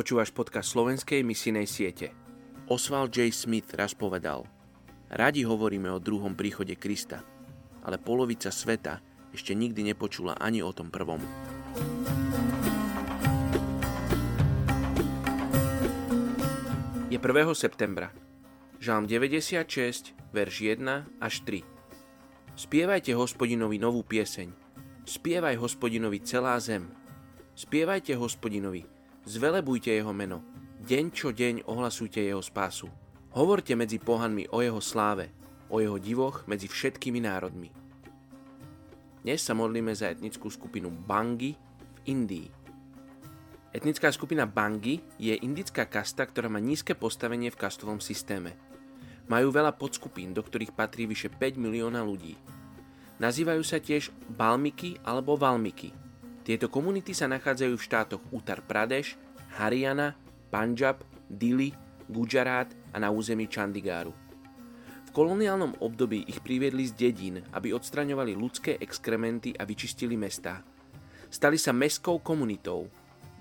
Počúvaš podcast slovenskej misijnej siete. Oswald J. Smith raz povedal Radi hovoríme o druhom príchode Krista, ale polovica sveta ešte nikdy nepočula ani o tom prvom. Je 1. septembra. Žalm 96, verš 1 až 3. Spievajte hospodinovi novú pieseň. Spievaj hospodinovi celá zem. Spievajte hospodinovi, Zvelebujte jeho meno. Deň čo deň ohlasujte jeho spásu. Hovorte medzi pohanmi o jeho sláve, o jeho divoch medzi všetkými národmi. Dnes sa modlíme za etnickú skupinu Bangi v Indii. Etnická skupina Bangi je indická kasta, ktorá má nízke postavenie v kastovom systéme. Majú veľa podskupín, do ktorých patrí vyše 5 milióna ľudí. Nazývajú sa tiež Balmiky alebo Valmiky – tieto komunity sa nachádzajú v štátoch Uttar Pradesh, Haryana, Punjab, Dili, Gujarat a na území Chandigaru. V koloniálnom období ich priviedli z dedín, aby odstraňovali ľudské exkrementy a vyčistili mestá. Stali sa mestskou komunitou.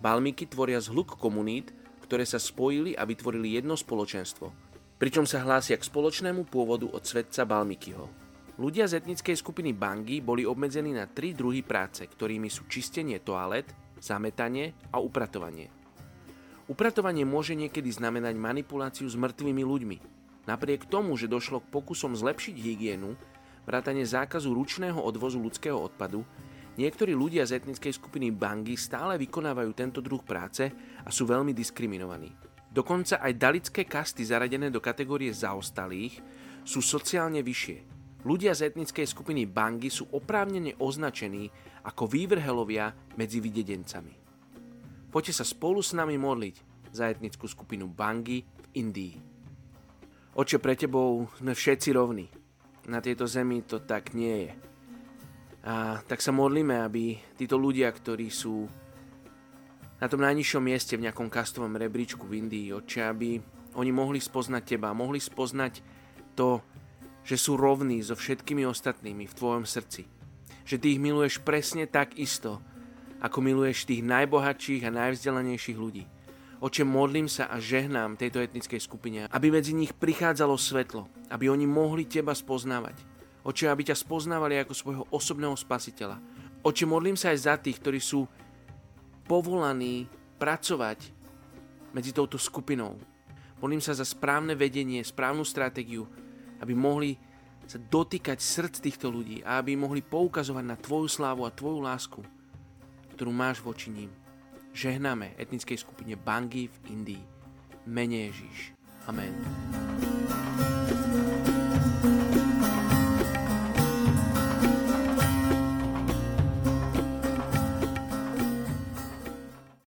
Balmiky tvoria zhluk komunít, ktoré sa spojili a vytvorili jedno spoločenstvo, pričom sa hlásia k spoločnému pôvodu od svetca Balmikyho. Ľudia z etnickej skupiny Bangi boli obmedzení na tri druhy práce, ktorými sú čistenie toalet, zametanie a upratovanie. Upratovanie môže niekedy znamenať manipuláciu s mŕtvými ľuďmi. Napriek tomu, že došlo k pokusom zlepšiť hygienu, vrátane zákazu ručného odvozu ľudského odpadu, niektorí ľudia z etnickej skupiny Bangi stále vykonávajú tento druh práce a sú veľmi diskriminovaní. Dokonca aj dalické kasty zaradené do kategórie zaostalých sú sociálne vyššie, Ľudia z etnickej skupiny Bangi sú oprávnene označení ako vývrhelovia medzi videdencami. Poďte sa spolu s nami modliť za etnickú skupinu Bangi v Indii. Oče, pre tebou sme všetci rovní. Na tejto zemi to tak nie je. A tak sa modlíme, aby títo ľudia, ktorí sú na tom najnižšom mieste v nejakom kastovom rebríčku v Indii, oče, aby oni mohli spoznať teba, mohli spoznať to, že sú rovní so všetkými ostatnými v tvojom srdci. Že ty ich miluješ presne tak isto, ako miluješ tých najbohatších a najvzdelanejších ľudí. Oče, modlím sa a žehnám tejto etnickej skupine, aby medzi nich prichádzalo svetlo, aby oni mohli teba spoznávať. Oče, aby ťa spoznávali ako svojho osobného spasiteľa. Oče, modlím sa aj za tých, ktorí sú povolaní pracovať medzi touto skupinou. Modlím sa za správne vedenie, správnu stratégiu, aby mohli sa dotýkať srdc týchto ľudí a aby mohli poukazovať na Tvoju slávu a Tvoju lásku, ktorú máš voči ním. Žehnáme etnickej skupine Bangi v Indii. Mene Ježíš. Amen.